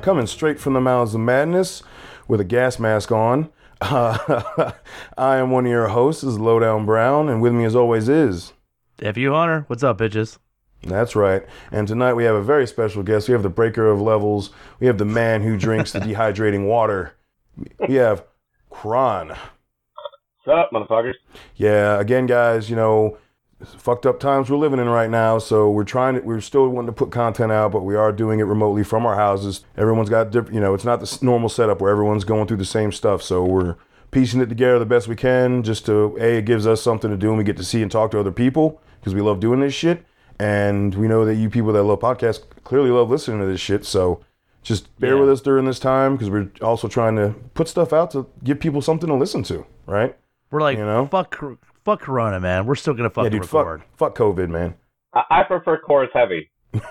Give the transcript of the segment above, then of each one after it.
Right, coming straight from the mouths of madness with a gas mask on. Uh, I am one of your hosts, this is Lowdown Brown, and with me as always is. If you honor, what's up, bitches? That's right. And tonight we have a very special guest. We have the breaker of levels. We have the man who drinks the dehydrating water. We have Kron. What's up, motherfuckers? Yeah, again, guys, you know, fucked up times we're living in right now. So we're trying to, we're still wanting to put content out, but we are doing it remotely from our houses. Everyone's got different, you know, it's not the normal setup where everyone's going through the same stuff. So we're piecing it together the best we can just to, A, it gives us something to do and we get to see and talk to other people because we love doing this shit. And we know that you people that love podcasts clearly love listening to this shit. So just bear Yeah. with us during this time because we're also trying to put stuff out to give people something to listen to, right? We're like, You know? fuck, fuck Corona, man. We're still gonna fucking yeah, dude, record. fuck, fuck COVID, man. I, I prefer chorus heavy.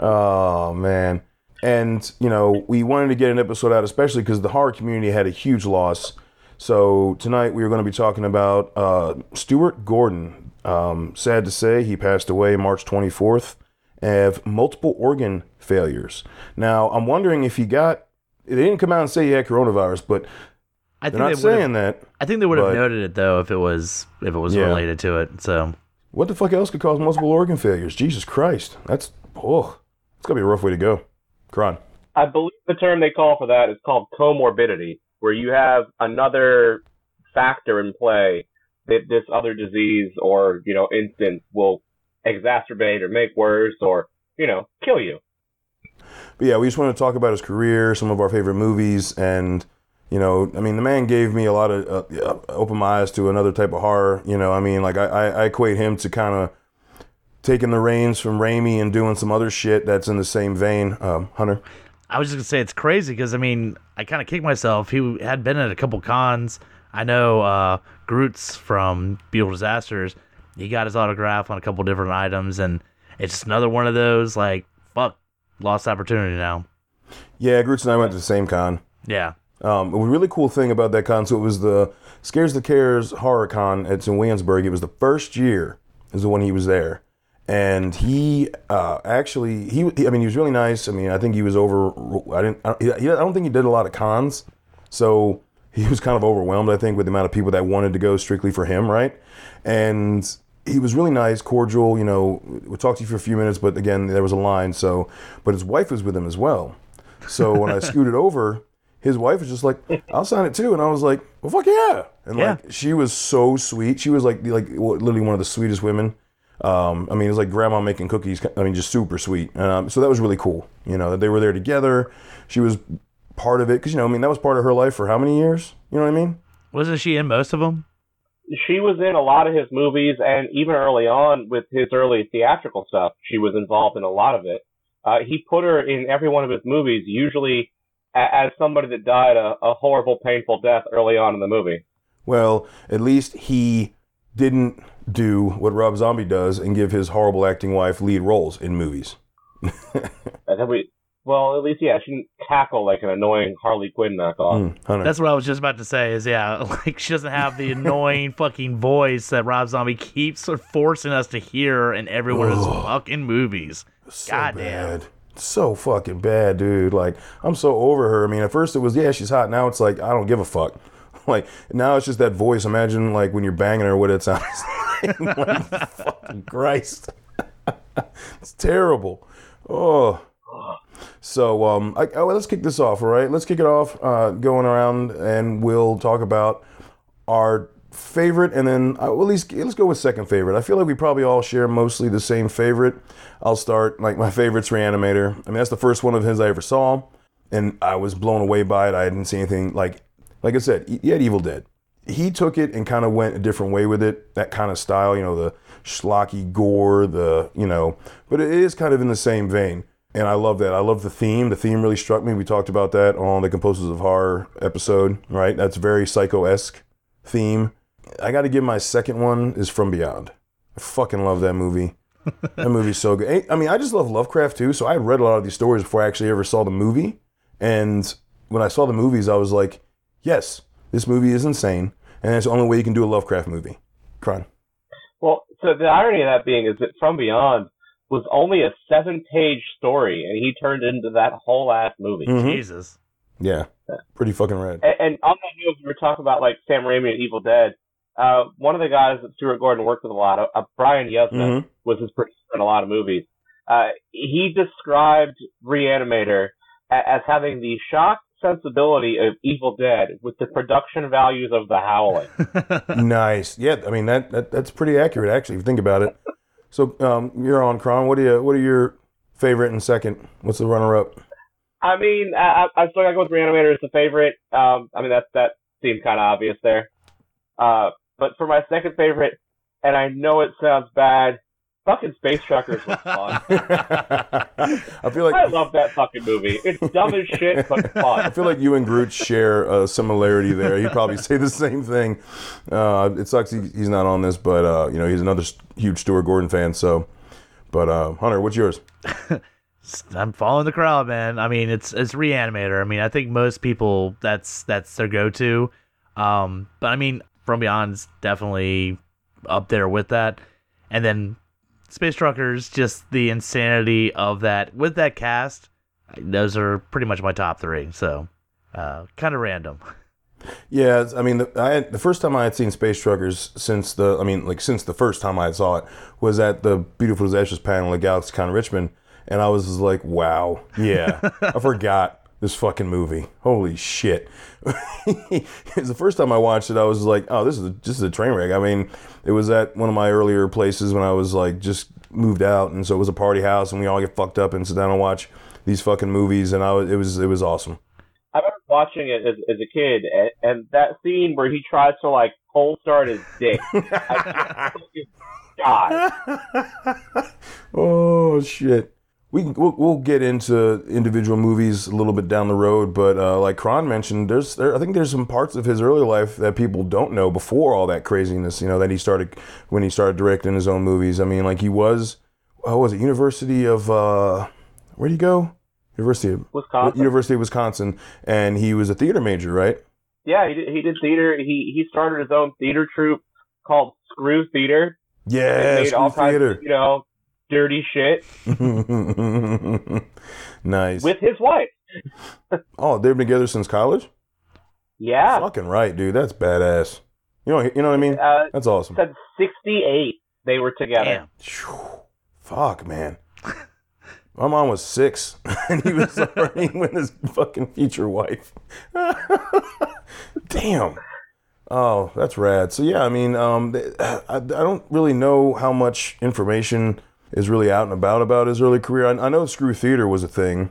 oh man and you know we wanted to get an episode out especially because the horror community had a huge loss so tonight we are going to be talking about uh, stuart gordon um, sad to say he passed away march 24th of multiple organ failures now i'm wondering if he got they didn't come out and say he had coronavirus but I they're think not they would saying have. that I think they would have but- noted it though if it was if it was Yeah. related to it. So what the fuck else could cause multiple organ failures jesus christ that's oh it's gonna be a rough way to go Kron. I believe the term they call for that is called comorbidity, where you have another factor in play that this other disease or, you know, instance will exacerbate or make worse or, you know, kill you. But yeah, we just want to talk about his career, some of our favorite movies, and you know, I mean, the man gave me a lot of uh, my eyes to another type of horror. You know, I mean, like I, I, equate him to kind of taking the reins from Raimi and doing some other shit that's in the same vein. Um, Hunter, I was just gonna say it's crazy because I mean I kind of kicked myself. He had been at a couple cons. I know uh, Groots from Beautiful Disasters. He got his autograph on a couple different items, and it's just another one of those like fuck lost opportunity now. yeah, Groots and I went to the same con. Yeah, Um, a really cool thing about that con, so it was the Scares That Cares Horror Con. It's in Williamsburg. It was the first year is the one he was there, and he uh, actually he, he- I mean he was really nice. I mean I think he was over. I didn't. I don't, he- I don't think he did a lot of cons, so he was kind of overwhelmed. I think with the amount of people that wanted to go strictly for him, right? And he was really nice, cordial. You know, we talked to you for a few minutes, but again there was a line. So, but his wife was with him as well. So when I scooted over, his wife was just like, "I'll sign it too," and I was like, "Well, fuck yeah!" And Yeah. like, she was so sweet. She was like, like literally one of the sweetest women. Um, I mean, it was like grandma making cookies. I mean, just super sweet. Um, so that was really cool. You know, that they were there together. She was part of it because you know, I mean, that was part of her life for how many years? You know what I mean? wasn't she in most of them? She was in a lot of his movies and even early on with his early theatrical stuff, she was involved in a lot of it. Uh, he put her in every one of his movies, usually a- as somebody that died a, a horrible, painful death early on in the movie. Well, at least he didn't do what Rob Zombie does and give his horrible acting wife lead roles in movies. And then we, well, at least yeah, she didn't cackle like an annoying Harley Quinn knockoff. Mm, That's what I was just about to say. Is yeah, like she doesn't have the annoying fucking voice that Rob Zombie keeps forcing us to hear in every one of his fucking movies. so Goddamn. bad. So fucking bad, dude. Like, I'm so over her. I mean, at first it was, yeah, she's hot. Now it's like, I don't give a fuck. Like, now it's just that voice. Imagine, like, when you're banging her, what it sounds like. like fucking Christ. it's terrible. Oh. So, um, I, oh, let's kick this off, all right? Let's kick it off, uh, going around, and we'll talk about our favorite, and then uh, well, at least let's go with second favorite. I feel like we probably all share mostly the same favorite. I'll start like my favorite's Reanimator. I mean, that's the first one of his I ever saw, and I was blown away by it. I didn't see anything like, like I said, he had Evil Dead. he took it and kind of went a different way with it. That kind of style, you know, the schlocky gore, the you know, but it is kind of in the same vein. And I love that. I love the theme. The theme really struck me. We talked about that on the Composers of Horror episode, right? That's very psycho esque theme. I got to give my second one is From Beyond. I fucking love that movie. that movie's so good. I mean, I just love Lovecraft too. So I read a lot of these stories before I actually ever saw the movie. And when I saw the movies, I was like, yes, this movie is insane. And that's the only way you can do a Lovecraft movie. Kron. Well, so the irony of that being is that From Beyond was only a seven page story and he turned into that whole ass movie. Mhm. Jesus. Yeah. Pretty fucking rad. And, and on that note, we were talking about like Sam Raimi and Evil Dead. Uh, one of the guys that Stuart Gordon worked with a lot, uh, Brian Yuzna, Mhm. was his producer in a lot of movies. Uh, he described Reanimator a- as having the shock sensibility of Evil Dead with the production values of The Howling. nice. Yeah, I mean that, that that's pretty accurate actually if you think about it. So um, you're on Kron. What do you what are your favorite and second? What's the runner up? I mean, I, I I still gotta go with Reanimator as the favorite. Um, I mean that that seemed kind of obvious there. Uh, but for my second favorite, and I know it sounds bad, fucking Space Truckers was fun. I feel like I love that fucking movie. It's dumb as shit, but fun. I feel like you and Groot share a similarity there. He'd probably say the same thing. Uh, it sucks he, he's not on this, but uh, you know he's another huge Stuart Gordon fan. So, but uh, Hunter, what's yours? I'm following the crowd, man. I mean, it's it's Reanimator. I mean, I think most people that's that's their go-to. Um, but I mean, From Beyond's definitely up there with that. And then Space Truckers, just the insanity of that with that cast. Those are pretty much my top three. So, uh, kind of random. Yeah, I mean, the, I had, the first time I had seen Space Truckers since the, I mean, like since the first time I saw it was at the Beautiful Disasters panel at GalaxyCon Richmond, and I was like, wow, yeah, I forgot this fucking movie. Holy shit! it was the first time I watched it. I was like, oh, this is a, this is a train wreck. I mean, it was at one of my earlier places when I was like just moved out, and so it was a party house, and we all get fucked up and sit down and watch these fucking movies, and I was, it was it was awesome. I remember watching it as, as a kid, and, and that scene where he tries to like cold start his dick. I fucking God. oh shit. We we'll, we'll get into individual movies a little bit down the road, but uh, like Kron mentioned, there's there, I think there's some parts of his early life that people don't know before all that craziness. You know that he started when he started directing his own movies. I mean, like he was, what was it, University of uh, where'd he go? University of Wisconsin. University of Wisconsin, and he was a theater major, right? Yeah, he did, he did theater. He he started his own theater troupe called Screw Theater. Yeah, made all Screw kinds theater. of, you know, dirty shit nice. with his wife. oh, they've been together since college. Yeah. Fucking right, dude. That's badass. You know, you know what I mean? Uh, That's awesome. said 68 they were together. Damn. Fuck, man. My mom was six, and he was already with his fucking future wife. Damn. Oh, that's rad. So yeah, I mean, um, I, I don't really know how much information is really out and about about his early career. I, I know Screw Theater was a thing.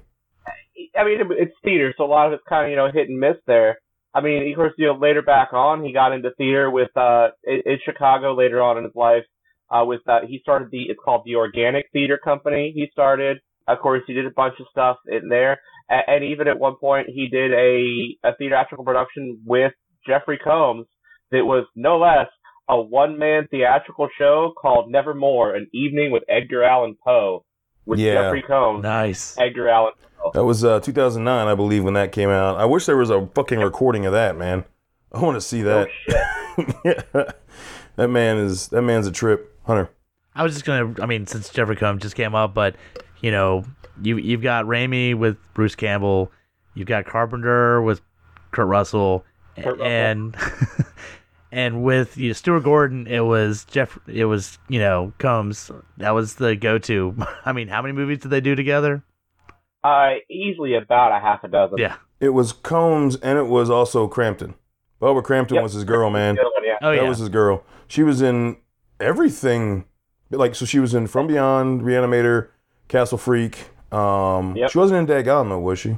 I mean, it's theater, so a lot of it's kind of, you know, hit and miss there. I mean, of course, you know, later back on, he got into theater with, uh, in, Chicago later on in his life, uh, with, uh, he started the, it's called the Organic Theater Company. He started, of course, he did a bunch of stuff in there. And, and even at one point, he did a, a theatrical production with Jeffrey Combs that was no less a one man theatrical show called Nevermore, an evening with Edgar Allan Poe with Yeah. Jeffrey Combs, Nice. Edgar Allan Poe. That was uh, 2009, I believe, when that came out. I wish there was a fucking recording of that, man. I want to see that. Oh, shit. that man is that man's a trip, Hunter. I was just gonna. I mean, since Jeffrey Combs just came up, but you know, you you've got Raimi with Bruce Campbell, you've got Carpenter with Kurt Russell, Kurt Russell. and and with you know, Stuart Gordon, it was Jeff. It was you know Combs. That was the go-to. I mean, how many movies did they do together? Uh, easily about a half a dozen. Yeah. It was Combs and it was also Crampton. Barbara Crampton Yep. was his girl, man. The other one, yeah. Oh that yeah. was his girl. She was in everything. Like so, she was in From Beyond, Reanimator, Castle Freak. Um, Yep. She wasn't in Dagon though, was she?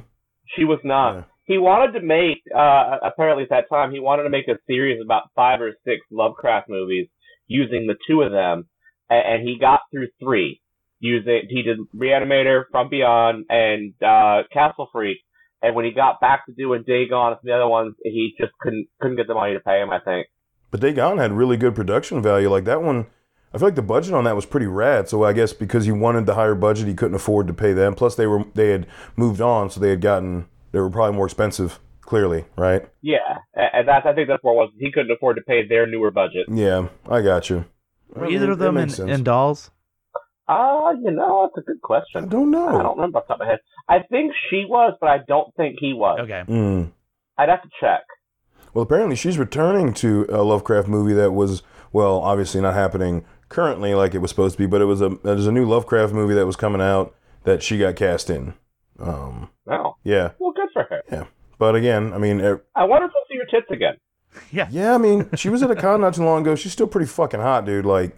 She was not. Yeah. He wanted to make uh apparently at that time he wanted to make a series about five or six Lovecraft movies using the two of them, and, and he got through three. Using he did Reanimator, From Beyond, and uh Castle Freak. And when he got back to doing Dagon and the other ones, he just couldn't couldn't get the money to pay him. I think. But Dagon had really good production value. Like that one, I feel like the budget on that was pretty rad. So I guess because he wanted the higher budget, he couldn't afford to pay them. Plus they were they had moved on, so they had gotten they were probably more expensive. Clearly, right? Yeah, and that's I think that's what it was. He couldn't afford to pay their newer budget. Yeah, I got you. Were I either of them in, sense. in Dolls? Ah, you know, that's a good question. I don't know. I don't remember off the top of my head. I think she was, but I don't think he was. Okay. Mm. I'd have to check. Well, apparently she's returning to a Lovecraft movie that was, well, obviously not happening currently like it was supposed to be, but it was a there's a new Lovecraft movie that was coming out that she got cast in. Um, No. yeah, Well, good for her. Yeah, but again, I mean, er, I wonder if we'll see her tits again. Yeah. yeah, I mean, she was at a con not too long ago. She's still pretty fucking hot, dude. Like,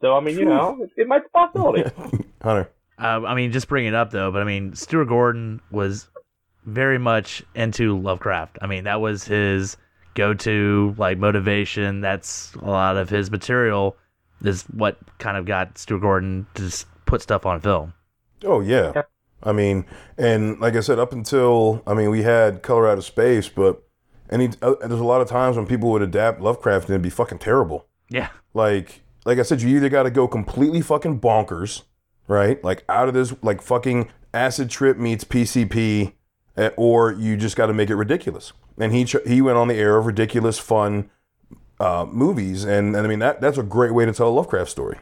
So I mean, you know, it, it might be a possibility. Hunter. Uh, I mean, just bring it up though, but I mean, Stuart Gordon was very much into Lovecraft. I mean, that was his go-to like motivation. That's a lot of his material. Is what kind of got Stuart Gordon to just put stuff on film. Oh yeah. Yeah. I mean, and like I said, up until I mean, we had Color Out of Space, but any uh, there's a lot of times when people would adapt Lovecraft and it'd be fucking terrible. Yeah. Like, like I said, you either got to go completely fucking bonkers, right? Like out of this, like fucking acid trip meets PCP, eh, or you just got to make it ridiculous. And he ch- he went on the air of ridiculous, fun uh, movies, and, and I mean that that's a great way to tell a Lovecraft story.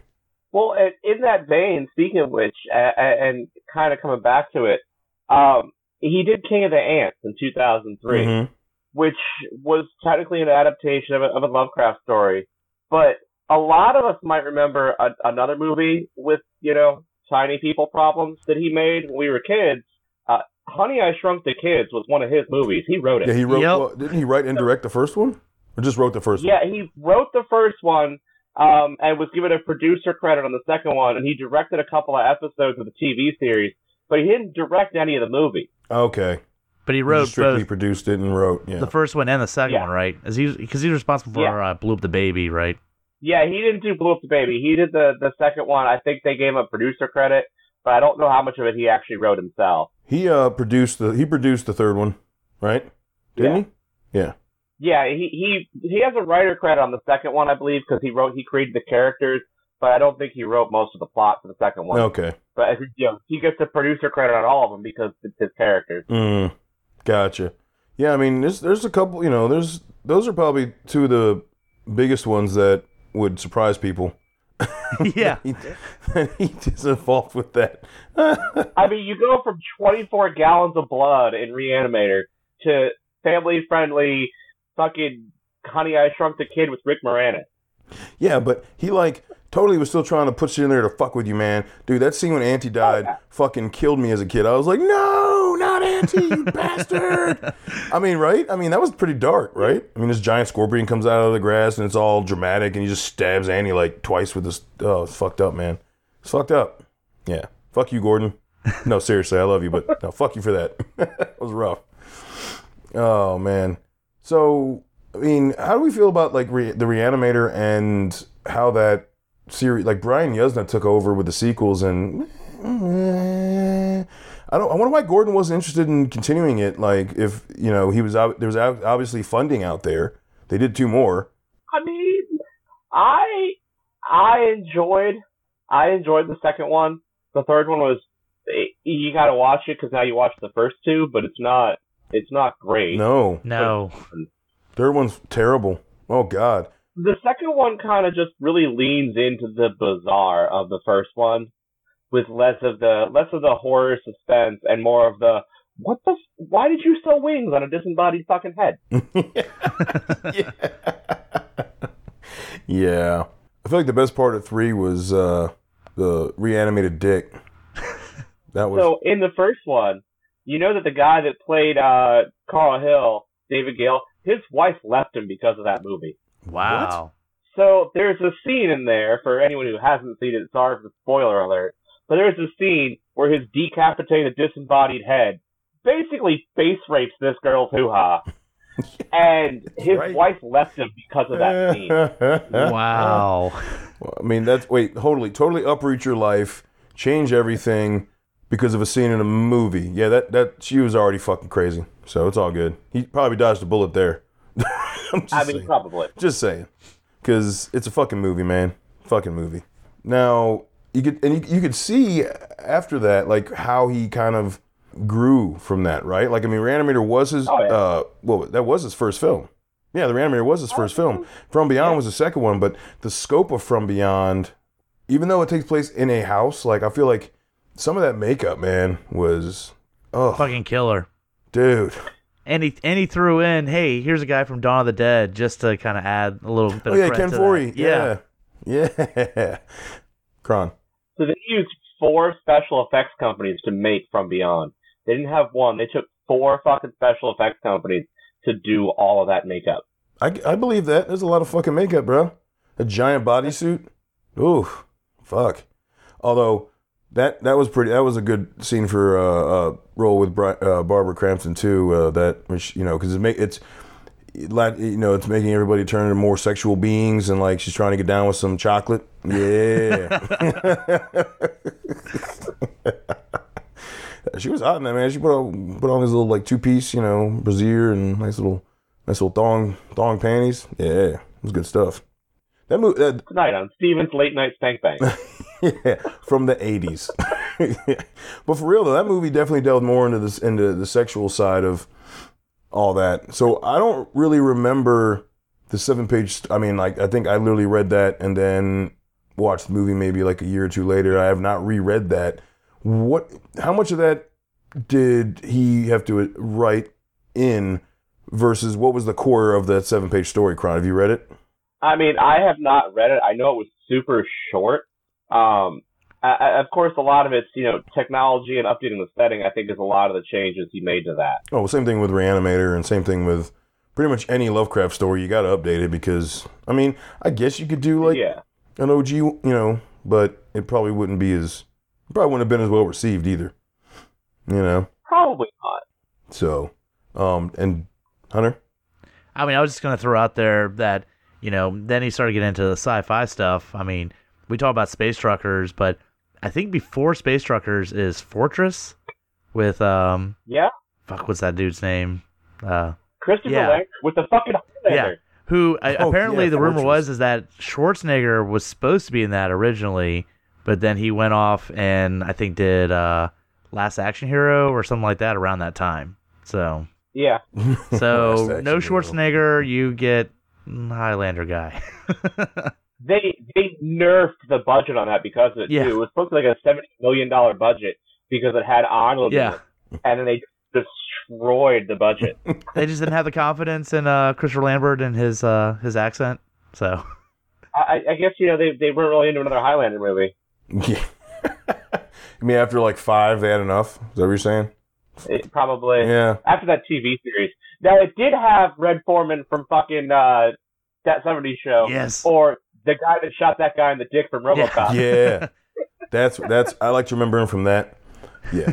Well, in that vein, speaking of which, and kind of coming back to it, um, he did King of the Ants in 2003. Mhm. which was technically an adaptation of a, of a Lovecraft story. But a lot of us might remember a, another movie with, you know, tiny people problems that he made when we were kids. Uh, Honey, I Shrunk the Kids was one of his movies. He wrote it. Yeah, he wrote. Yep. Well, didn't he write and direct the first one, or just wrote the first one? Yeah, he wrote the first one um, and was given a producer credit on the second one, and he directed a couple of episodes of the TV series, but he didn't direct any of the movie. Okay, But he he wrote just strictly both produced it and wrote. Yeah. the first one and the second Yeah. one, right? Is he because he's responsible for Yeah. uh, Blew Up the Baby, right? Yeah, he didn't do Blew Up the Baby. He did the the second one. I think they gave him a producer credit, but I don't know how much of it he actually wrote himself. he uh produced the he produced the third one, right? Didn't he? Yeah. Yeah, he he he has a writer credit on the second one, I believe, because he wrote he created the characters, but I don't think he wrote most of the plot for the second one. Okay. But you know, he gets the producer credit on all of them because it's his characters. Mm, gotcha. Yeah, I mean, there's there's a couple. You know, there's those are probably two of the biggest ones that would surprise people. yeah. he, he's involved with that. I mean, you go from 24 gallons of blood in Reanimator to family friendly fucking Honey I Shrunk the Kid with Rick Moranis. yeah, but he like totally was still trying to put shit in there to fuck with you, man. Dude, that scene when Auntie died fucking killed me as a kid. I was like, no, not Auntie, you bastard. I mean, right? I mean, that was pretty dark, right? I mean, this giant scorpion comes out of the grass and it's all dramatic and he just stabs Annie like twice with this. Oh, it's fucked up, man. It's fucked up. Yeah. Fuck you, Gordon. No, seriously, I love you, but no, fuck you for that. that was rough. Oh, man. So, I mean, how do we feel about like re- the Reanimator and how that series, like Brian Yuzna took over with the sequels, and eh, I don't. I wonder why Gordon wasn't interested in continuing it. Like, if you know, he was there was obviously funding out there. They did two more. I mean, I I enjoyed I enjoyed the second one. The third one was you got to watch it because now you watch the first two, but it's not it's not great. No, No. third one's terrible. Oh God. The second one kind of just really leans into the bizarre of the first one, with less of the less of the horror suspense and more of the what the f- why did you sew wings on a disembodied fucking head? yeah. yeah. I feel like the best part of three was uh, the reanimated dick. That was So in the first one, you know that the guy that played uh, Carl Hill, David Gale, his wife left him because of that movie. Wow. So there's a scene in there for anyone who hasn't seen it. Sorry for the spoiler alert, but there's a scene where his decapitated, disembodied head basically face rapes this girl's hoo ha. and his Right. wife left him because of that scene. Wow. Well, I mean, that's wait, totally, totally uproot your life, change everything because of a scene in a movie. Yeah, that that she was already fucking crazy, so it's all good. He probably dodged a bullet there. I mean, saying. probably. Just saying, because it's a fucking movie, man. Fucking movie. Now you could and you, you could see after that, like how he kind of grew from that, right? Like I mean, Reanimator was his. Oh, yeah. uh, well, that was his first film. Yeah, the Reanimator was his first film. From Beyond was the second one, but the scope of From Beyond, even though it takes place in a house, like I feel like some of that makeup, man, was oh, Fucking killer. dude. And he and he threw in, hey, here's a guy from Dawn of the Dead, just to kind of add a little bit Oh of yeah, Ken to Foree. Yeah. yeah, yeah. Kron. So they used four special effects companies to make From Beyond. They didn't have one. They took four fucking special effects companies to do all of that makeup. I, I believe that. There's a lot of fucking makeup, bro. A giant bodysuit. Ooh, fuck. Although that that was pretty. That was a good scene for uh, uh role with Bri- uh, Barbara Crampton too. Uh, that which you know because it make it's. You know, it's making everybody turn into more sexual beings, and like she's trying to get down with some chocolate. Yeah, she was hot in that man. She put on put on these little like two piece, you know, brassiere and nice little nice little thong thong panties. Yeah, it was good stuff. That movie, that, Tonight on Steven's Late Night Spank Bang. yeah, from the eighties. but for real though, that movie definitely delved more into this into the sexual side of all that. So I don't really remember the seven page. I mean, like I think I literally read that and then watched the movie maybe like a year or two later. I have not reread that. What? How much of that did he have to uh, write in versus what was the core of that seven page story? Kron, have you read it? I mean, I have not read it. I know it was super short. Um, I, I- of course, a lot of it's you know technology and updating the setting. I think is a lot of the changes he made to that. Oh, same thing with Reanimator, and same thing with pretty much any Lovecraft story. You got to update it because, I mean, I guess you could do like yeah, an OG, you know, but it probably wouldn't be as, probably wouldn't have been as well received either. You know, probably not. so, um, and Hunter, I mean, I was just gonna throw out there that you know, then he started getting into the sci-fi stuff. I mean, we talk about space truckers, but I think before space truckers is Fortress with um, Yeah, fuck, what's that dude's name? Uh, Christopher Yeah. Lambert with the fucking Highlander. who I, Oh, apparently yeah, the rumor was is that Schwarzenegger was supposed to be in that originally, but then he went off and I think did uh, Last Action Hero or something like that around that time. So, Yeah, so no Action Hero. Schwarzenegger, you get Highlander guy. they they nerfed the budget on that because of it Yeah. too. It was supposed to be like a seventy million dollar budget because it had Arnold Yeah. it, and then they destroyed the budget. they just didn't have the confidence in uh, Christopher Lambert and his uh, his accent. So I, I guess you know they they weren't really into another Highlander movie. yeah. I mean, after like five, they had enough. Is that what you're saying? It probably Yeah. after that TV series. Now it did have Red Foreman from fucking uh, that '70s show, yes, or the guy that shot that guy in the dick from RoboCop. Yeah. That's, that's, I like to remember him from that. Yeah.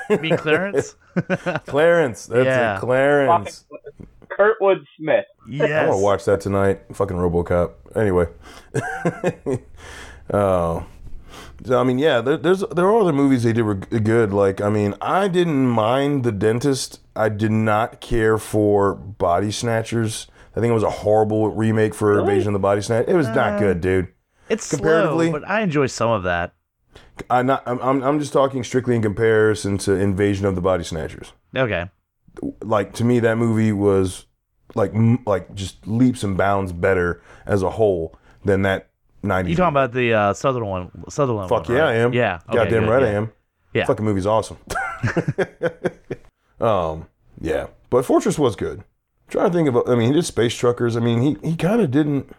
You mean Clarence? Clarence. That's Yeah. it. Clarence. Kurtwood Smith. I'm gonna watch that tonight. Fucking RoboCop. Anyway. oh. So I mean, yeah, there, there's there are other movies they did were good. Like I mean, I didn't mind The Dentist. I did not care for Body Snatchers. I think it was a horrible remake for Really? Invasion of the Body Snatch. It was not good, dude. It's comparatively- slow, but I enjoy some of that. I not. I'm, I'm I'm just talking strictly in comparison to Invasion of the Body Snatchers. Okay. like to me that movie was like m- like just leaps and bounds better as a whole than that 90s You talking about the uh, Sutherland one? Sutherland fuck one, yeah right? i am Yeah. okay, goddamn good, right yeah. i am Yeah. fucking movie's awesome um yeah but fortress was good I'm trying to think of i mean he did space truckers i mean he he kind of didn't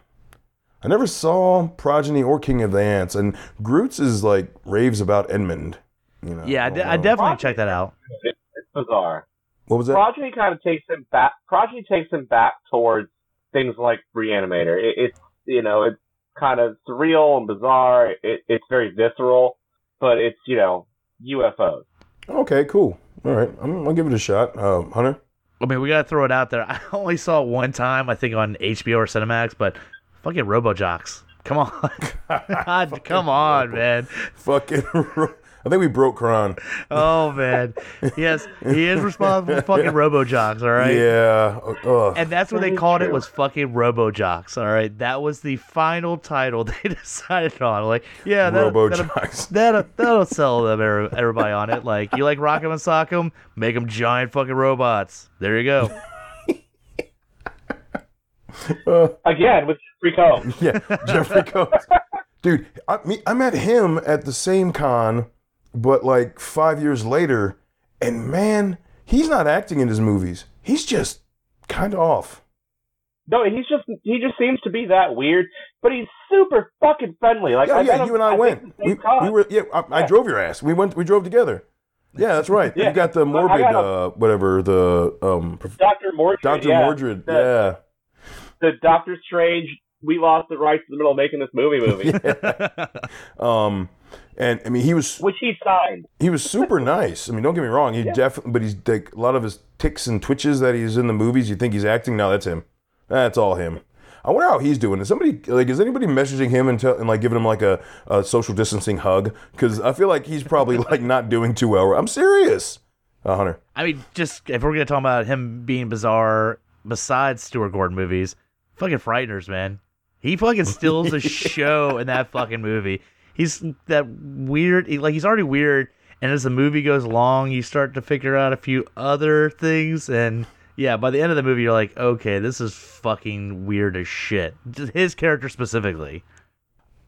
i never saw progeny or king of the ants and groot's is like raves about edmond you know Yeah, I, de- don't I know. definitely check that out. It's bizarre. what was that Progeny kind of takes him back. Progeny takes him back towards things like Reanimator. It, it's you know it's kind of surreal and bizarre. It, it's very visceral, but it's you know UFOs. Okay, cool. All right, I'm, I'll give it a shot. Uh, Hunter. I mean, we gotta throw it out there. I only saw it one time, I think, on HBO or Cinemax, but fucking Robot Jox. Come on, God, come on, man. Fucking. I think we broke Kron. Oh man, yes, he is responsible for fucking Robot Jox. All right. Yeah. Uh, ugh. And that's what they called it was fucking Robot Jox. All right, that was the final title they decided on. Like, yeah, that, that'll, that'll, that'll sell them everybody on it. Like, you like Rock'em and Sock'em? Make them giant fucking robots. There you go. Again with Free Combs. Yeah, Jeffrey Combs. Dude, I, me, I met him at the same con, but like five years later, and man, he's not acting in his movies. He's just kind of off. No, he's just he just seems to be that weird, but he's super fucking friendly. Like Yeah, I yeah, him- you and I, think went. We, we were, yeah, I, I drove your ass. We went, we drove together. Yeah, that's right. Yeah. You got the morbid, got a- uh, whatever the um, Dr. Mordrid. Doctor yeah. Mordrid. The, Yeah. the Doctor Strange. We lost the rights in the middle of making this movie movie, Um, and I mean, he was which he signed. he was super nice. I mean, don't get me wrong. He definitely, but he's like a lot of his tics and twitches that he's in the movies. You think he's acting? No, that's him. That's all him. I wonder how he's doing. Is somebody like is anybody messaging him and, tell, and like giving him like a, a social distancing hug? Because I feel like he's probably like not doing too well. I'm serious, uh, Hunter. I mean, just if we're gonna talk about him being bizarre, besides Stuart Gordon movies, fucking Frighteners, man. He fucking steals a show in that fucking movie. He's that weird, he- like he's already weird, and as the movie goes along, you start to figure out a few other things, and yeah, by the end of the movie, you're like, okay, this is fucking weird as shit. His character specifically.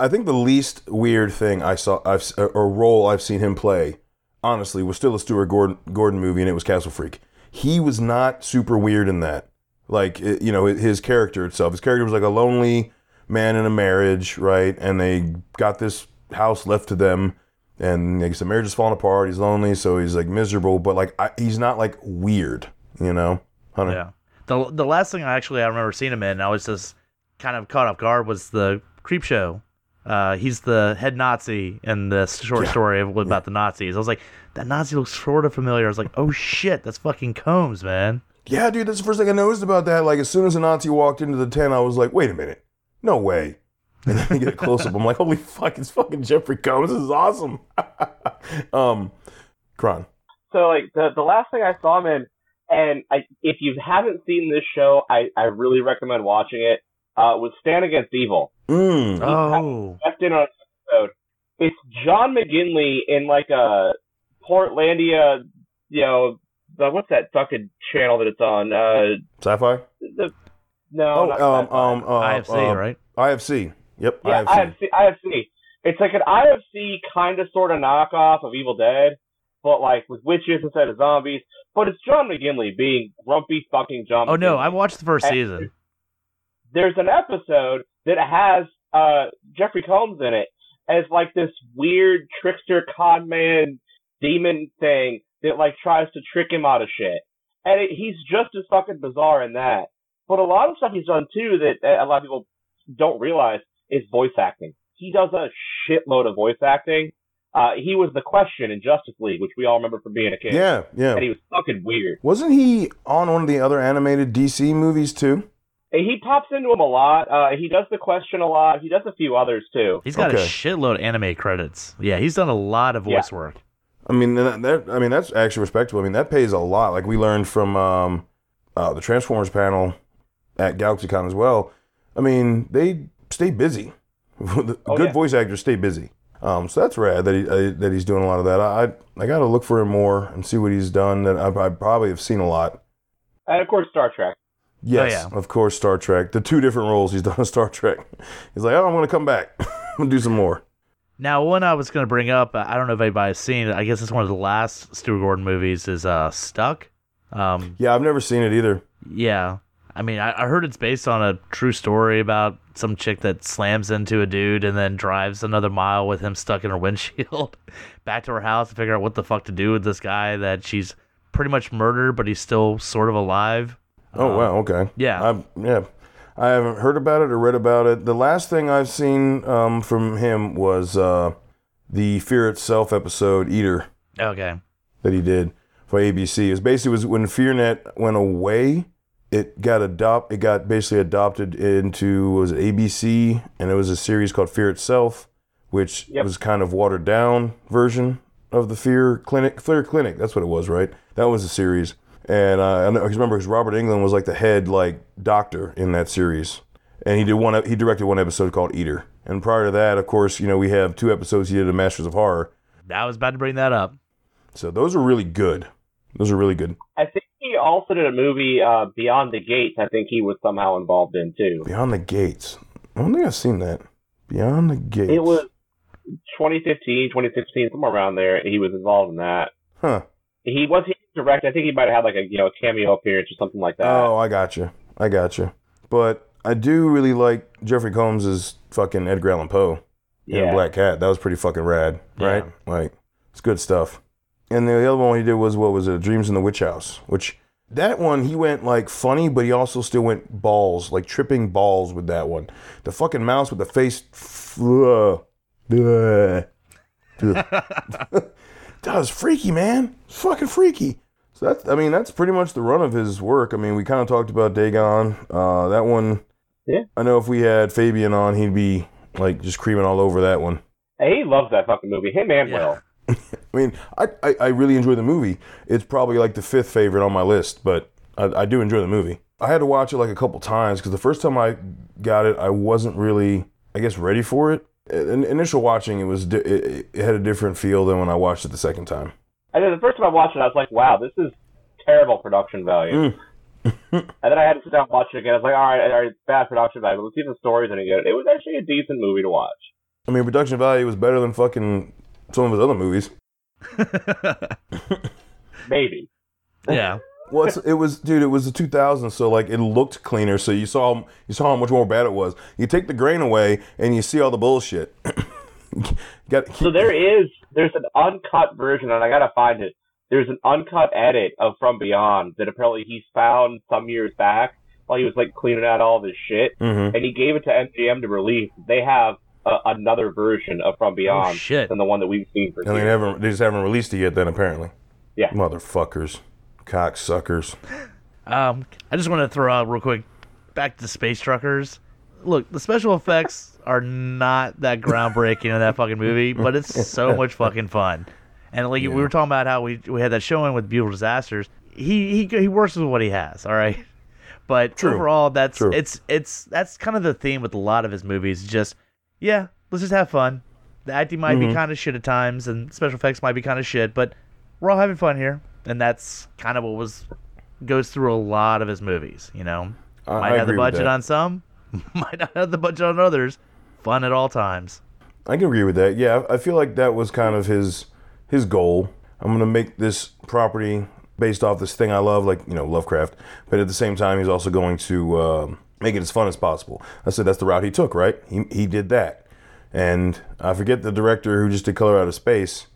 I think the least weird thing I saw, I've or role I've seen him play, honestly, was still a Stuart Gordon, Gordon movie, and it was Castle Freak. He was not super weird in that. Like, you know, his character itself. His character was like a lonely man in a marriage, right? And they got this house left to them, and like, the marriage is falling apart. He's lonely, so he's like miserable, but like, I, he's not like weird, you know? Hunter. Yeah. The the last thing I actually I remember seeing him in, and I was just kind of caught off guard, was the Creep Show. Uh, he's the head Nazi in the short Yeah. story of, about the Nazis. I was like, that Nazi looks sort of familiar. I was like, oh shit, that's fucking Combs, man. Yeah, dude, that's the first thing I noticed about that. Like, as soon as a Nazi walked into the tent, I was like, wait a minute. No way. And then I get a close up. I'm like, holy fuck, it's fucking Jeffrey Combs. This is awesome. um, Kron. So like the the last thing I saw him in, and I if you haven't seen this show, I I really recommend watching it. Uh, was Stan Against Evil. Mm. Oh, Left in on an episode. It's John McGinley in like a Portlandia, you know, the, what's that fucking channel that it's on? Uh, Sci-fi? the no, Oh, not um, sci-fi. um, uh, IFC, uh, right? IFC. Yep, Yeah, IFC. IFC. IFC. It's like an IFC kind of sort of knockoff of Evil Dead, but like with witches instead of zombies. But it's John McGinley being grumpy fucking John. Oh no, McGinley. I watched the first And- season. There's an episode that has uh Jeffrey Combs in it as like this weird trickster con man demon thing that like tries to trick him out of shit, and it, he's just as fucking bizarre in that. But a lot of stuff he's done too that a lot of people don't realize is voice acting. He does a shitload of voice acting. Uh, he was the question in Justice League, which we all remember from being a kid. yeah, yeah. And he was fucking weird. Wasn't he on one of the other animated DC movies too? He pops into him a lot. Uh, he does the question a lot. He does a few others too. He's got a shitload of anime credits. Yeah, he's done a lot of voice work. I mean, that, that I mean that's actually respectable. I mean, that pays a lot. Like we learned from um, uh, the Transformers panel at GalaxyCon as well. I mean, they stay busy. The Oh, Good yeah. voice actors stay busy. Um, so that's rad that he uh, that he's doing a lot of that. I I, I got to look for him more and see what he's done. That I, I probably have seen a lot. And of course, Star Trek. Yes, yeah. of course, Star Trek. The two different roles he's done in Star Trek. He's like, oh, I'm going to come back. I'm going to do some more. Now, one I was going to bring up, I don't know if anybody's seen it. I guess it's one of the last Stuart Gordon movies. Is uh, Stuck. Um, Yeah, I've never seen it either. yeah, I mean, I, I heard it's based on a true story about some chick that slams into a dude and then drives another mile with him stuck in her windshield back to her house to figure out what the fuck to do with this guy that she's pretty much murdered, but he's still sort of alive. Oh Uh, wow, okay. yeah. I've, yeah. I haven't heard about it or read about it. The last thing I've seen um, from him was uh, the Fear Itself episode, Eater, Okay. that he did, for ABC. It was basically was when FearNet went away, it got adopt it got basically adopted into was it ABC and it was a series called Fear Itself, which Yep. was kind of watered down version of the Fear Clinic. Fear Clinic, that's what it was, right? That was a series. And uh, I know- I remember because Robert Englund was like the head like doctor in that series, and he did one. He directed one episode called Eater. And prior to that, of course, you know we have two episodes he did of Masters of Horror. I was about to bring that up. So those are really good. Those are really good. I think he also did a movie, uh, Beyond the Gates. I think he was somehow involved in too. Beyond the Gates. I don't think I've seen that. Beyond the Gates. It was 2015, 2016, somewhere around there. He was involved in that. Huh. He was he direct. I think he might have had like a you know a cameo appearance or something like that. Oh, I got you. I got you. But I do really like Jeffrey Combs' fucking Edgar Allan Poe in yeah. Black Cat. That was pretty fucking rad, right? Like, it's good stuff. And the other one he did was what was it? Dreams in the Witch House, which that one he went like funny, but he also still went balls, like tripping balls with that one. The fucking mouse with the face. Ugh. Ugh. Ugh. that was freaky, man. It's fucking freaky. So that's, I mean, that's pretty much the run of his work. I mean, we kind of talked about Dagon. Uh, that one. Yeah. I know if we had Fabian on, he'd be like just creaming all over that one. Hey, he loves that fucking movie. Him and Yeah. Will. I mean, I, I, I really enjoy the movie. It's probably like the fifth favorite on my list, but I, I do enjoy the movie. I had to watch it like a couple times because the first time I got it, I wasn't really, I guess, ready for it. In, initial watching, it was di- it, it had a different feel than when I watched it the second time. I know the first time I watched it, I was like, wow, this is terrible production value. Mm. and then I had to sit down and watch it again. I was like, all right, all right, it's bad production value, but let's see if the story's any good. It It was actually a decent movie to watch. I mean, production value was better than fucking some of his other movies. Maybe. yeah. Well, it's, it was, dude. It was the 2000s, so like it looked cleaner. So you saw, you saw how much more bad it was. You take the grain away, and you see all the bullshit. Got So there is, there's an uncut version, and I gotta find it. There's an uncut edit of From Beyond that apparently he's found some years back while he was like cleaning out all this shit, hmm and he gave it to MGM to release. They have uh, another version of From Oh Beyond shit. than the one that we've seen for And they years. never, they just haven't released it yet. Then apparently, Yeah. motherfuckers, cocksuckers. Um, I just want to throw out real quick, back to Space Truckers. Look, the special effects are not that groundbreaking in that fucking movie, but it's so much fucking fun. And like we were talking about how we we had that showing with Beautiful Disasters. He he he works with what he has, all right. But True. overall, that's True. it's it's that's kind of the theme with a lot of his movies. Just yeah, let's just have fun. The acting might Mm-hmm. be kind of shit at times, and special effects might be kind of shit, but we're all having fun here, and that's kind of what was goes through a lot of his movies. You know, I- might I have the budget on some, might not have the budget on others. Fun at all times. I can agree with that. Yeah, I feel like that was kind of his his goal. I'm gonna make this property based off this thing I love, like you know Lovecraft, but at the same time, he's also going to um make it as fun as possible. I said that's the route he took, right? He he did that, and I forget the director who just did Color Out of Space,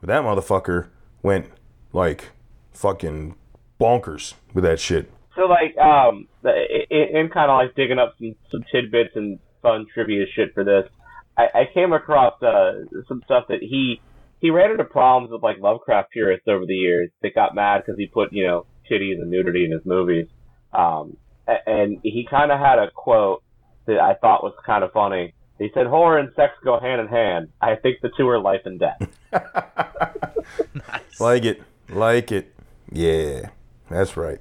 but that motherfucker went like fucking bonkers with that shit. So like, um, in, in kind of like digging up some, some tidbits and fun trivia shit for this, I, I came across uh, some stuff that he he ran into problems with like Lovecraft purists over the years. They got mad because he put you know titties and nudity in his movies. Um, and he kind of had a quote that I thought was kind of funny. He said, "Horror and sex go hand in hand. I think the two are life and death." nice. Like it. Like it. Yeah. That's right.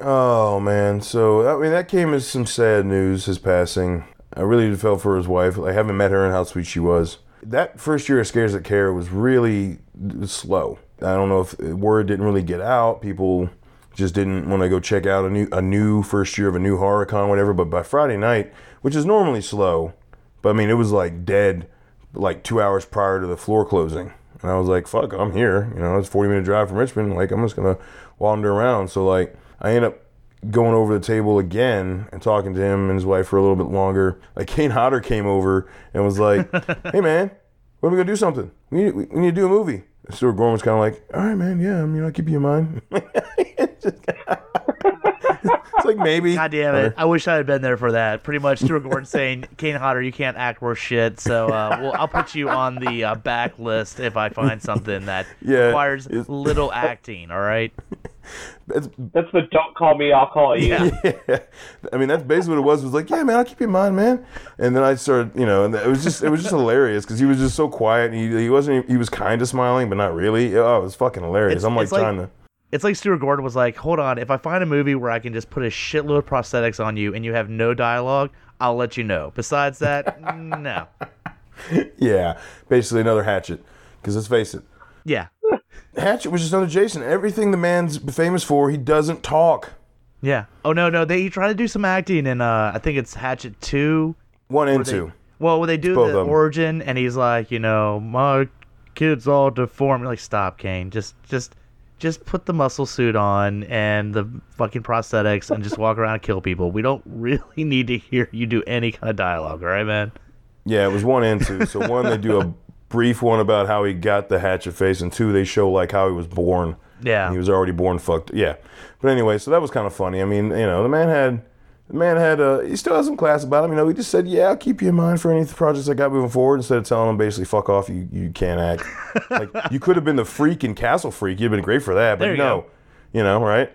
Oh man. So I mean that came as some sad news, his passing. I really felt for his wife. I haven't met her and how sweet she was. That first year of Scares That Care was really slow. I don't know if word didn't really get out. People just didn't want to go check out a new a new first year of a new horror con, whatever. But by Friday night, which is normally slow, but I mean it was like dead like two hours prior to the floor closing. And I was like, fuck, I'm here. You know, it's a 40 minute drive from Richmond. Like, I'm just to wander around. So, like, I end up going over the table again and talking to him and his wife for a little bit longer. Like, Kane Hodder came over and was like, hey, man, when are we to do something? We need, we need to do a movie. Stuart Gordon was kind of like, all right, man, yeah, I mean, I'll keep you in mind. it's like maybe. God damn it! I wish I had been there for that. Pretty much, Stuart Gordon saying, "Kane Hodder, you can't act worth shit." So, uh, well, I'll put you on the uh, back list if I find something that Yeah, requires little acting. All right. It's, That's the don't call me, I'll call you. Yeah. yeah. I mean, that's basically what it was. It was like, yeah, man, I'll keep you in mind, man. And then I started, you know, and it was just, it was just hilarious because he was just so quiet. And he, he wasn't, he was kind of smiling, but not really. Oh, it was fucking hilarious. It's- I'm like it's like- trying to. It's like Stuart Gordon was like, "Hold on, if I find a movie where I can just put a shitload of prosthetics on you and you have no dialogue, I'll let you know. Besides that, no. Yeah, basically another Hatchet. Because let's face it, Yeah, Hatchet was just another Jason. Everything the man's famous for, he doesn't talk. yeah. Oh no, no. They he tried to do some acting in uh, I think it's Hatchet Two. One and they- two. Well, when they do the origin, and he's like, you know, my kid's all deformed. Like, stop, Kane. Just, just, just put the muscle suit on and the fucking prosthetics, and just walk around and kill people. We don't really need to hear you do any kind of dialogue, all right, man? Yeah, it was one and two. So one, they do a brief one about how he got the Hatchet face, and two, they show like how he was born. Yeah. he was already born fucked. Yeah, but anyway, so that was kind of funny. I mean, you know, the man had. The man had, uh, he still has some class about him. You know, he just said, "Yeah, I'll keep you in mind for any projects I got moving forward." Instead of telling him basically, "Fuck off, you you can't act." like you could have been the freak in Castle Freak. You've been great for that, but There you no, go. you know, right?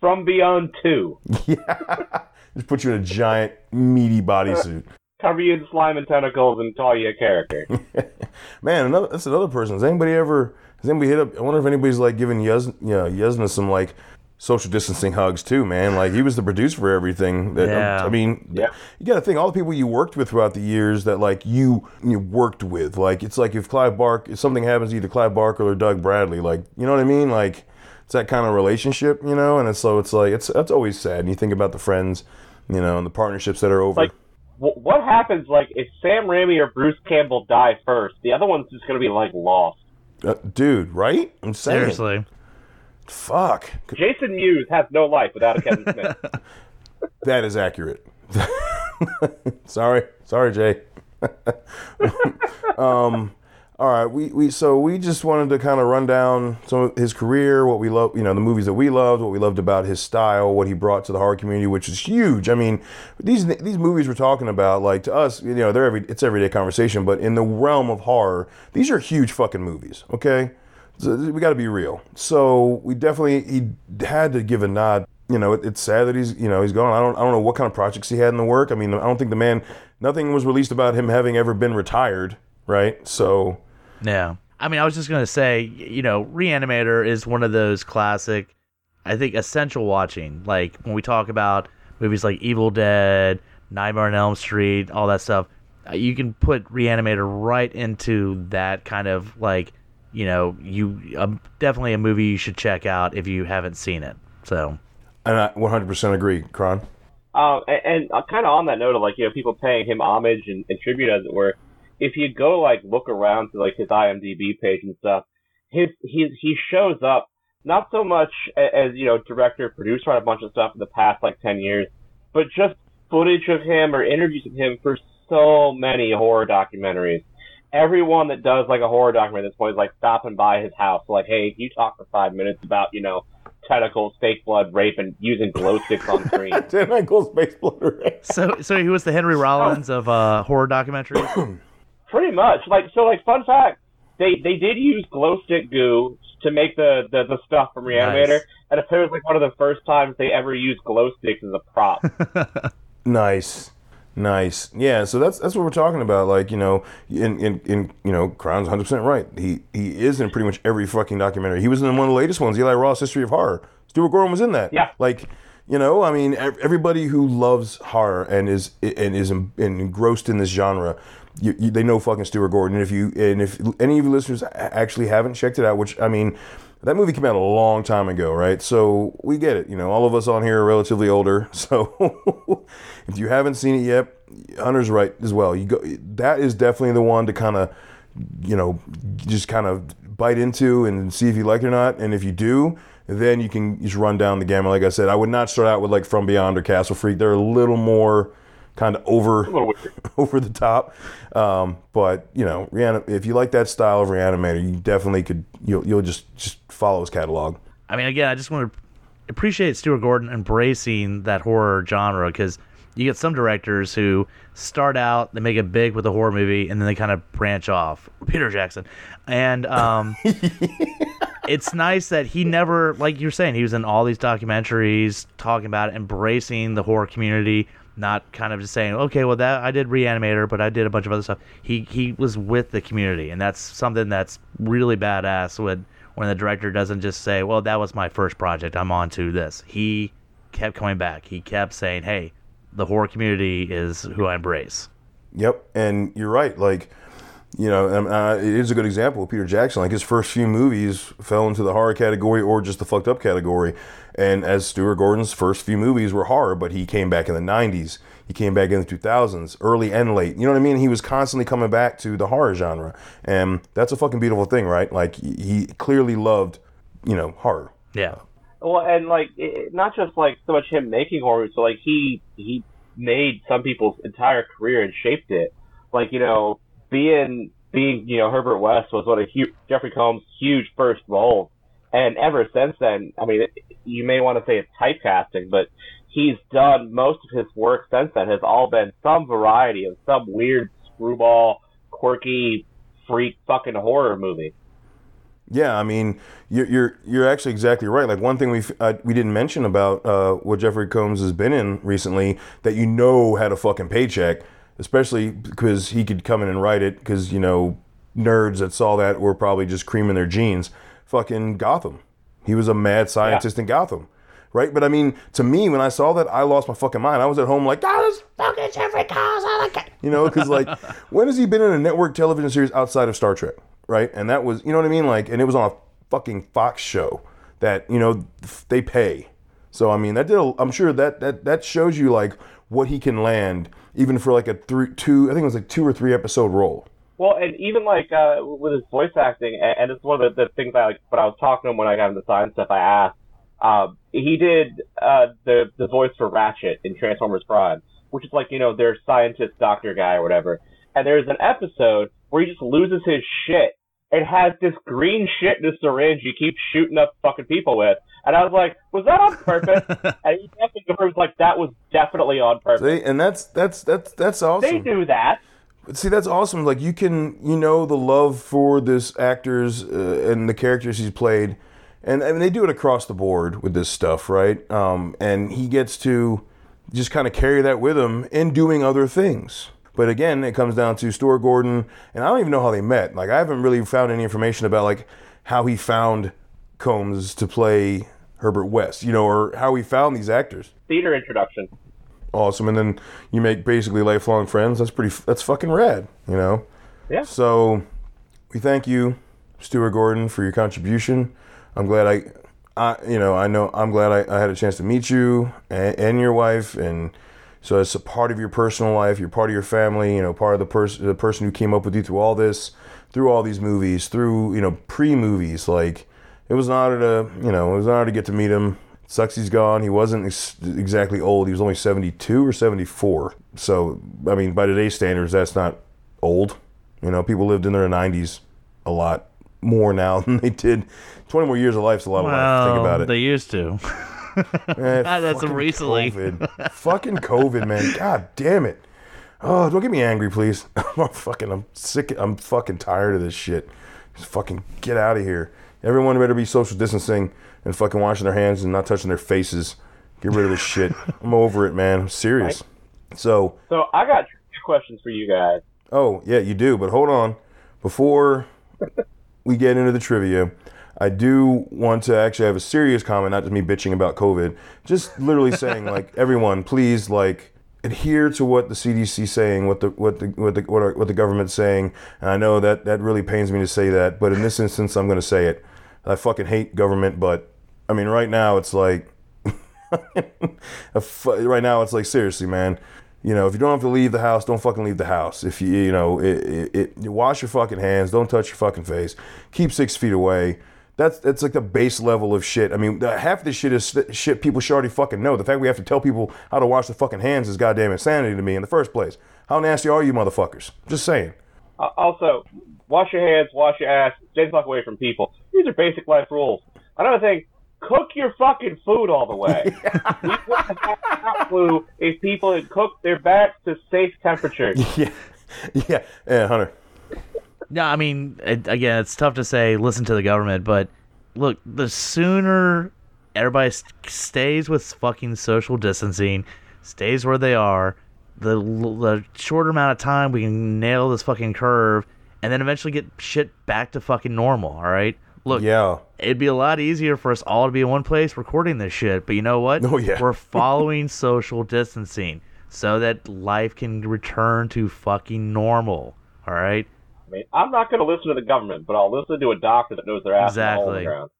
From Beyond 2. Yeah, just put you in a giant meaty bodysuit. Cover you in slime and tentacles and call you a character. Man, another that's another person. Has anybody ever? Has anybody hit up? I wonder if anybody's like giving Yuz, you know, Yuzna some like social distancing hugs too, man. Like he was the producer for everything. That, um, Yeah. I mean, Yeah. you got to think all the people you worked with throughout the years that like you you worked with. Like it's like if Clive Bark, if something happens to either Clive Barker or Doug Bradley, like you know what I mean, like. It's that kind of relationship, you know, and it's, so it's like it's that's always sad. And you think about the friends, you know, and the partnerships that are over. Like, wh- what happens, like, if Sam Raimi or Bruce Campbell die first, the other one's just going to be, like, lost. Uh, dude, right? I'm saying, Seriously. fuck. Jason Mewes has no life without a Kevin Smith. That is accurate. sorry, sorry, Jay. um, all right, we, we so we just wanted to kind of run down some of his career, what we love, you know, the movies that we loved, what we loved about his style, what he brought to the horror community, which is huge. I mean, these these movies we're talking about, like to us, you know, they're every it's everyday conversation, but in the realm of horror, these are huge fucking movies. Okay, so we got to be real. So we definitely he had to give a nod. You know, it, it's sad that he's you know he's gone. I don't I don't know what kind of projects he had in the work. I mean, I don't think the man nothing was released about him having ever been retired, right? So Yeah. I mean, I was just going to say, you know, Reanimator is one of those classic, I think, essential watching. Like, when we talk about movies like Evil Dead, Nightmare on Elm Street, all that stuff, uh, you can put Reanimator right into that kind of, like, you know, you um, definitely a movie you should check out if you haven't seen it. So, and I 100% agree, Kron. Uh, and, and uh, kind of on that note of like you know people paying him homage and, and tribute as it were. If you go like look around to like his IMDb page and stuff, his he he shows up not so much as you know director producer on a bunch of stuff in the past like ten years, but just footage of him or interviews of him for so many horror documentaries. Everyone that does like a horror documentary at this point is like stopping by his house, like, hey, can you talk for five minutes about you know tentacles, fake blood, rape, and using glow sticks on screen. Ten Michael Space Blood. so, so he was the Henry Rollins of uh, horror documentaries. Pretty much. Like so like fun fact, they they did use glow stick goo to make the, the, the stuff from Reanimator Nice. and it was like one of the first times they ever used glow sticks as a prop. Nice. Nice. Yeah, so that's that's what we're talking about. Like, you know, in in, in you know, Kron's 100% right. He he is in pretty much every fucking documentary. He was in one of the latest ones, Eli Roth's History of Horror. Stuart Gordon was in that. Yeah. Like, you know, I mean, everybody who loves horror and is and is engrossed in this genre, you, you, they know fucking Stuart Gordon. And if you and if any of you listeners actually haven't checked it out, which I mean, that movie came out a long time ago, right? So we get it. You know, all of us on here are relatively older. So if you haven't seen it yet, Hunter's right as well. You go. That is definitely the one to kind of, you know, just kind of bite into and see if you like it or not. And if you do, then you can just run down the gamut. Like I said, I would not start out with like From Beyond or Castle Freak. They're a little more kind of over over the top. Um, but you know, Reani- if you like that style of reanimator, you definitely could. You'll you'll just just follow his catalog. I mean, again, I just want to appreciate Stuart Gordon embracing that horror genre because you get some directors who start out, they make it big with a horror movie, and then they kind of branch off. Peter Jackson, and um, it's nice that he never, like you're saying, he was in all these documentaries talking about it, embracing the horror community, not kind of just saying, okay, well that I did Reanimator, but I did a bunch of other stuff. He he was with the community, and that's something that's really badass when when the director doesn't just say, well that was my first project, I'm on to this. He kept coming back. He kept saying, hey, the horror community is who I embrace. Yep, and you're right. Like, you know, uh, it is a good example of Peter Jackson. Like his first few movies fell into the horror category or just the fucked up category. And as Stuart Gordon's first few movies were horror, but he came back in the '90s. He came back in the 2000s, early and late. You know what I mean? He was constantly coming back to the horror genre, and that's a fucking beautiful thing, right? Like he clearly loved, you know, horror. Yeah. Well, and like it, not just like so much him making horror, so like he he made some people's entire career and shaped it. Like you know, being being you know Herbert West was one of Hugh, Jeffrey Combs' huge first roles, and ever since then, I mean, you may want to say it's typecasting, but he's done most of his work since then has all been some variety of some weird screwball, quirky, freak fucking horror movie. Yeah, I mean, you're you're, you're actually exactly right. Like one thing we uh, we didn't mention about uh, what Jeffrey Combs has been in recently that you know had a fucking paycheck, especially because he could come in and write it. Because you know, nerds that saw that were probably just creaming their jeans. Fucking Gotham. He was a mad scientist yeah. in Gotham, right? But I mean, to me, when I saw that, I lost my fucking mind. I was at home like, that is fucking Jeffrey Combs. You know, because like, when has he been in a network television series outside of Star Trek? right? And that was, you know what I mean? Like, and it was on a fucking Fox show that, you know, they pay. So, I mean, that did, a, I'm sure that, that, that shows you like what he can land even for like a three, two, I think it was like two or three episode role. Well, and even like uh, with his voice acting, and, it's one of the, the things I like. But I was talking to him when I got him the science stuff. I asked. Um, he did uh, the the voice for Ratchet in Transformers Prime, which is like you know their scientist doctor guy or whatever. And there's an episode where he just loses his shit and has this green shit in a syringe he keeps shooting up fucking people with. And I was like, was that on purpose? and he definitely confirms like that was definitely on purpose. See, and that's that's that's that's awesome. They do that. See, that's awesome. Like you can, you know, the love for this actors uh, and the characters he's played, and I mean they do it across the board with this stuff, right? Um, and he gets to just kind of carry that with him in doing other things. But again, it comes down to Stuart Gordon, and I don't even know how they met. Like I haven't really found any information about like how he found Combs to play Herbert West, you know, or how he found these actors. Theater introduction. Awesome, and then you make basically lifelong friends. That's pretty. That's fucking rad, you know. Yeah. So we thank you, Stuart Gordon, for your contribution. I'm glad I, I you know, I know I'm glad I, I had a chance to meet you and, and your wife and so it's a part of your personal life. You're part of your family. You know, part of the person, the person who came up with you through all this, through all these movies, through you know pre-movies. Like it was an honor to, you know, it was an honor to get to meet him. Sucks he's gone. He wasn't ex- exactly old. He was only 72 or 74. So I mean, by today's standards, that's not old. You know, people lived in their 90s a lot more now than they did. 20 more years of life is a lot well, of life. Think about it. They used to. Eh, That's recently. COVID. fucking COVID, man. God damn it. Oh, don't get me angry, please. I'm fucking, I'm sick. I'm fucking tired of this shit. Just fucking get out of here. Everyone better be social distancing and fucking washing their hands and not touching their faces. Get rid of this shit. I'm over it, man. I'm serious. Right. So. So I got two questions for you guys. Oh yeah, you do. But hold on, before we get into the trivia, I do want to actually have a serious comment, not just me bitching about COVID. Just literally saying, like, everyone, please, like, adhere to what the CDC saying, what the what the what the what, our, what the government's saying. And I know that that really pains me to say that, but in this instance, I'm going to say it. I fucking hate government, but I mean, right now it's like, right now it's like seriously, man. You know, if you don't have to leave the house, don't fucking leave the house. If you, you know, it, it, it wash your fucking hands, don't touch your fucking face, keep six feet away. That's that's like the base level of shit. I mean, half this shit is shit people should already fucking know. The fact we have to tell people how to wash their fucking hands is goddamn insanity to me in the first place. How nasty are you, motherfuckers? Just saying. Uh, also, wash your hands, wash your ass, stay the fuck away from people. These are basic life rules. Another thing, cook your fucking food all the way. we wouldn't have had flu if people had cooked their bats to safe temperatures. yeah, yeah, yeah, Hunter. No, I mean, it, again, it's tough to say listen to the government, but look, the sooner everybody st- stays with fucking social distancing, stays where they are, the the shorter amount of time we can nail this fucking curve, and then eventually get shit back to fucking normal. All right. Look, Yeah, it'd be a lot easier for us all to be in one place recording this shit. But you know what? Oh, yeah. We're following social distancing so that life can return to fucking normal. All right. I mean, I'm not going to listen to the government, but I'll listen to a doctor that knows their ass from a the Exactly. ground.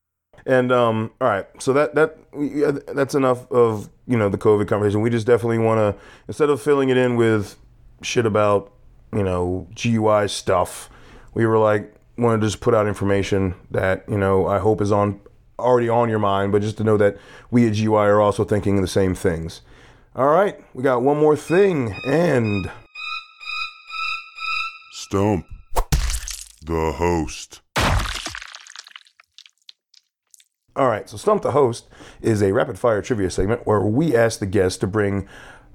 and um, all right, so that that yeah, that's enough of you know the COVID conversation. We just definitely want to instead of filling it in with shit about you know GUI stuff, we were like want to just put out information that you know I hope is on already on your mind, but just to know that we at GUI are also thinking the same things. All right, we got one more thing, and Stump the host. All right, so Stump the Host is a rapid fire trivia segment where we ask the guests to bring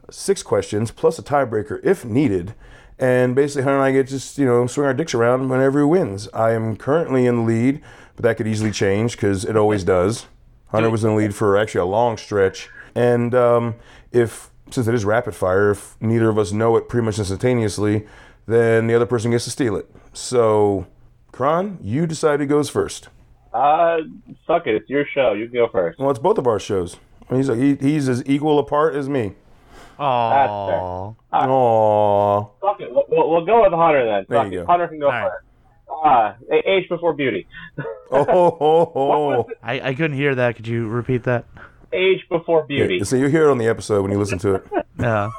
six questions plus a tiebreaker if needed. And basically, Hunter and I get just, you know, swing our dicks around whenever who wins. I am currently in the lead, but that could easily change because it always does. Hunter was in the lead for actually a long stretch. And um, if, since it is rapid fire, if neither of us know it pretty much instantaneously, then the other person gets to steal it. So, Kron, you decide who goes first. Uh, fuck it. It's your show. You can go first. Well, it's both of our shows. He's he, he's as equal a part as me. Oh. Aww. Fuck it. We'll, we'll, we'll go with Hunter then. There Fuck you it. go. Hunter can go All right. first. Ah, a- age before beauty. Oh, ho, ho. I, I couldn't hear that. Could you repeat that? age before beauty. So you hear it on the episode when you listen to it. Yeah.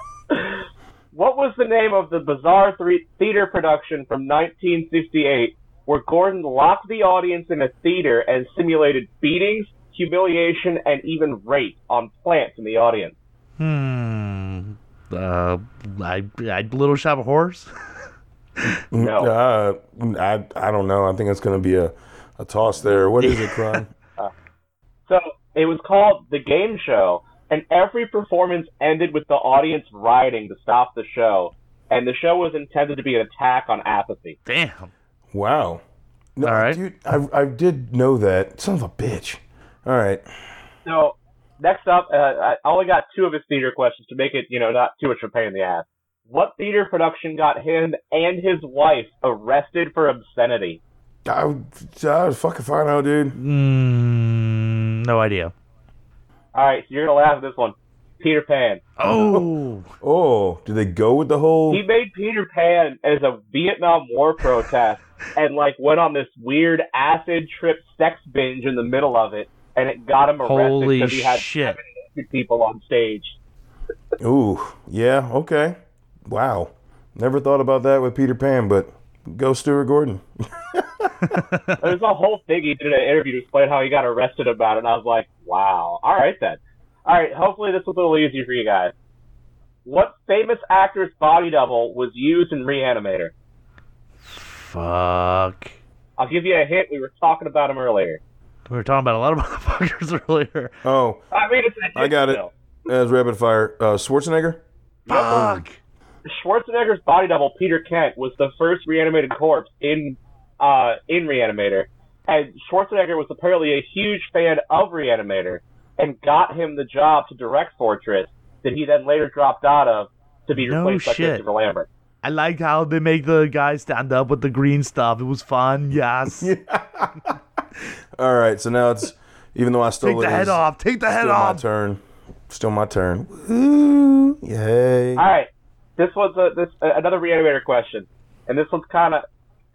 What was the name of the bizarre three- theater production from 1968 where Gordon locked the audience in a theater and simulated beatings, humiliation, and even rape on plants in the audience? Hmm. Uh, I, I Little Shop of Horrors. No. Uh, I I don't know. I think it's going to be a, a toss there. What is it, Kron? So it was called The Game Show, and every performance ended with the audience rioting to stop the show. And the show was intended to be an attack on apathy. Damn. Wow. No, All right. dude, I I did know that. Son of a bitch. All right. So next up, uh, I only got two of his theater questions to make it, you know, not too much of a pain in the ass. What theater production got him and his wife arrested for obscenity? I, I fucking fine out, dude. Mm, no idea. All right, so you're gonna laugh at this one. Peter Pan. Oh. Oh, did they go with the whole? He made Peter Pan as a Vietnam War protest, and like went on this weird acid trip sex binge in the middle of it, and it got him arrested Holy because he had shit. people on stage. Ooh, yeah, okay. Wow. Never thought about that with Peter Pan, but go Stuart Gordon. There's a whole thing he did in an interview to explain how he got arrested about it, and I was like, wow. All right then. All right, hopefully this was a little easier for you guys. What famous actor's body double was used in Reanimator? Fuck. I'll give you a hint. We were talking about him earlier. We were talking about a lot of motherfuckers earlier. Oh, I mean, it's a hint I got it. as rapid fire. Uh, Schwarzenegger? Fuck. Schwarzenegger's body double, Peter Kent, was the first reanimated corpse in uh, in Reanimator, and Schwarzenegger was apparently a huge fan of Reanimator and got him the job to direct Fortress, that he then later dropped out of to be No replaced by shit. Christopher Lambert. I liked how they make the guy stand up with the green stuff. It was fun. Yes. All right, so now it's even though I stole Take the it, head off. Take the head Still my off. turn. Still my turn. Ooh, yay! All right, this was a, this uh, another Reanimator question, and this one's kind of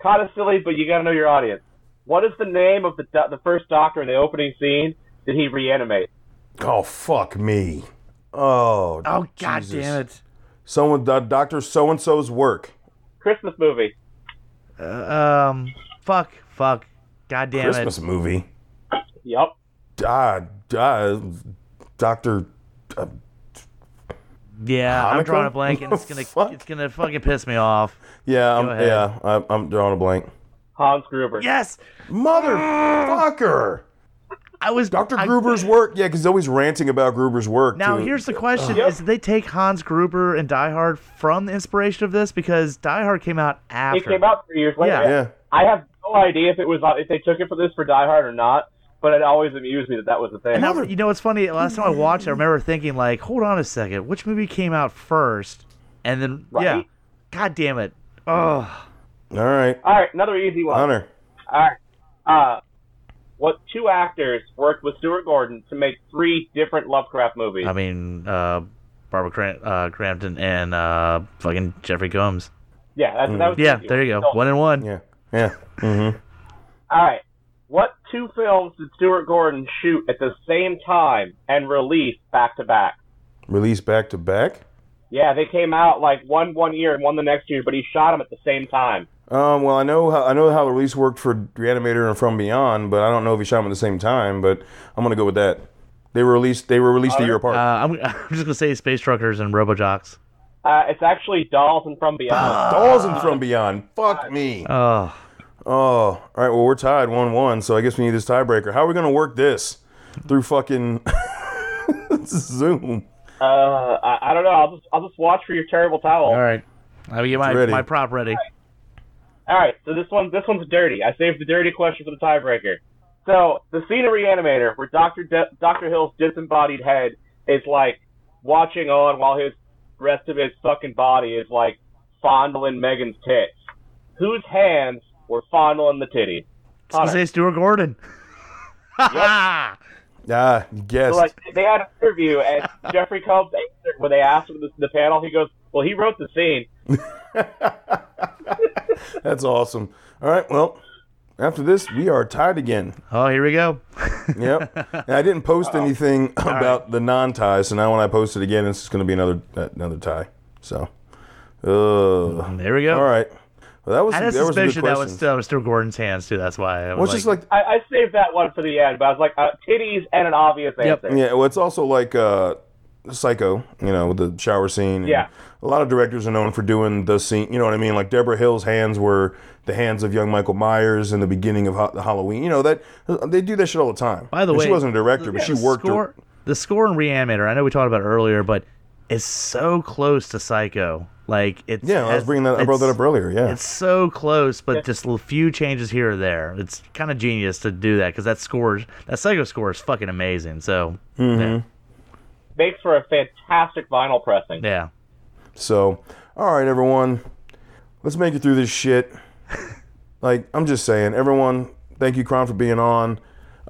kind of silly, but you got to know your audience. What is the name of the do- the first Doctor in the opening scene? Did he reanimate? Oh fuck me! Oh, Oh god Jesus. damn it. Someone, do- Doctor So and So's work. Christmas movie. Uh, um. Fuck. Fuck. God damn Christmas it. movie. Yep. Ah, ah, Doctor. Uh, Yeah, I'm drawing a blank, and it's gonna Fuck. it's gonna fucking piss me off. yeah, I'm, yeah, I'm, I'm drawing a blank. Hans Gruber. Yes. Motherfucker! I was Dr. I- Gruber's work, yeah, because he's always ranting about Gruber's work. Now too. here's the question: Yep. Is did they take Hans Gruber and Die Hard from the inspiration of this? Because Die Hard came out after. It came out three years later. Yeah. Yeah. I have no idea if it was if they took it for this for Die Hard or not, but it always amused me that that was the thing. And you know what's funny? Last time I watched, it, I remember thinking like, "Hold on a second, which movie came out first? And then yeah, Right? God damn it! Oh, All right, All right, another easy one. Hunter. All right. Uh, what two actors worked with Stuart Gordon to make three different Lovecraft movies? I mean, uh, Barbara Cram- uh, Crampton and uh, fucking Jeffrey Combs. yeah, that's, that was Yeah, there you go, one and one. Yeah, yeah. Mm-hmm. All right. What two films did Stuart Gordon shoot at the same time and release back to back? Release back to back. Yeah, they came out like one one year and one the next year, but he shot them at the same time. Um, well, I know how I know how the release worked for Reanimator and From Beyond, but I don't know if he shot them at the same time. But I'm gonna go with that. They were released. They were released a year Uh, apart. I'm, I'm just gonna say Space Truckers and Robot Jox. Uh, it's actually Dolls and From Beyond. Dolls and From Beyond. Fuck me. Oh, Oh, all right. Well, we're tied one-one, so I guess we need this tiebreaker. How are we gonna work this through fucking Zoom? Uh, I, I don't know. I'll just I'll just watch for your terrible towel. all right. I'll get my Ready. my prop ready. All right, so this one this one's dirty. I saved the dirty question for the tiebreaker. So the scene in Reanimator where Doctor De- Doctor Hill's disembodied head is like watching on while his rest of his fucking body is like fondling Megan's tits. Whose hands were fondling the titties? I'm Connor. say Stuart Gordon. Ah, you guessed. So like they had an interview and Jeffrey Combs answered when they asked him this in the panel. He goes, "Well, he wrote the scene." That's awesome. All right. Well, after this, we are tied again. oh, here we go. Yep. and I didn't post anything about the non-tie, so now when I post it again, it's just going to be another another tie. So, uh, There we go. all right. Well, that was I had a that was a that was, question. that was Stuart Gordon's hands too. That's why. I Well, was it's like, just like I, I saved that one for the end, but I was like, uh, titties and an obvious Yep. answer. yeah. Well, it's also like uh, Psycho, you know, with the shower scene. and Yeah. A lot of directors are known for doing the scene. You know what I mean? Like Deborah Hill's hands were the hands of young Michael Myers in the beginning of ha- Halloween. You know that they do that shit all the time. By the And way, she wasn't a director, but she the worked. her- the score in Reanimator. I know we talked about it earlier, but it's so close to Psycho. Like it's yeah, I was bringing that. I brought that up earlier. Yeah. It's so close, but just a few changes here or there. It's kind of genius to do that because that score, that Psycho score is fucking amazing. So Mm-hmm. Makes for a fantastic vinyl pressing. yeah, yeah. So, all right, everyone, let's make it through this shit. like, I'm just saying, everyone, thank you, Kron, for being on.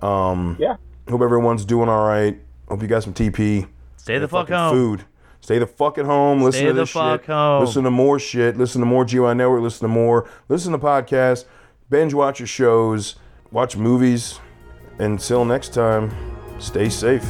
Um, Yeah. hope everyone's doing all right. Hope you got some TP. Stay the fuck fucking home. Food. Stay the fuck at home. Listen Stay to the this fuck shit. home. Listen to more shit. Listen to more GY Network. Listen to more. Listen to podcasts. Binge watch your shows. Watch movies. Until next time, stay safe.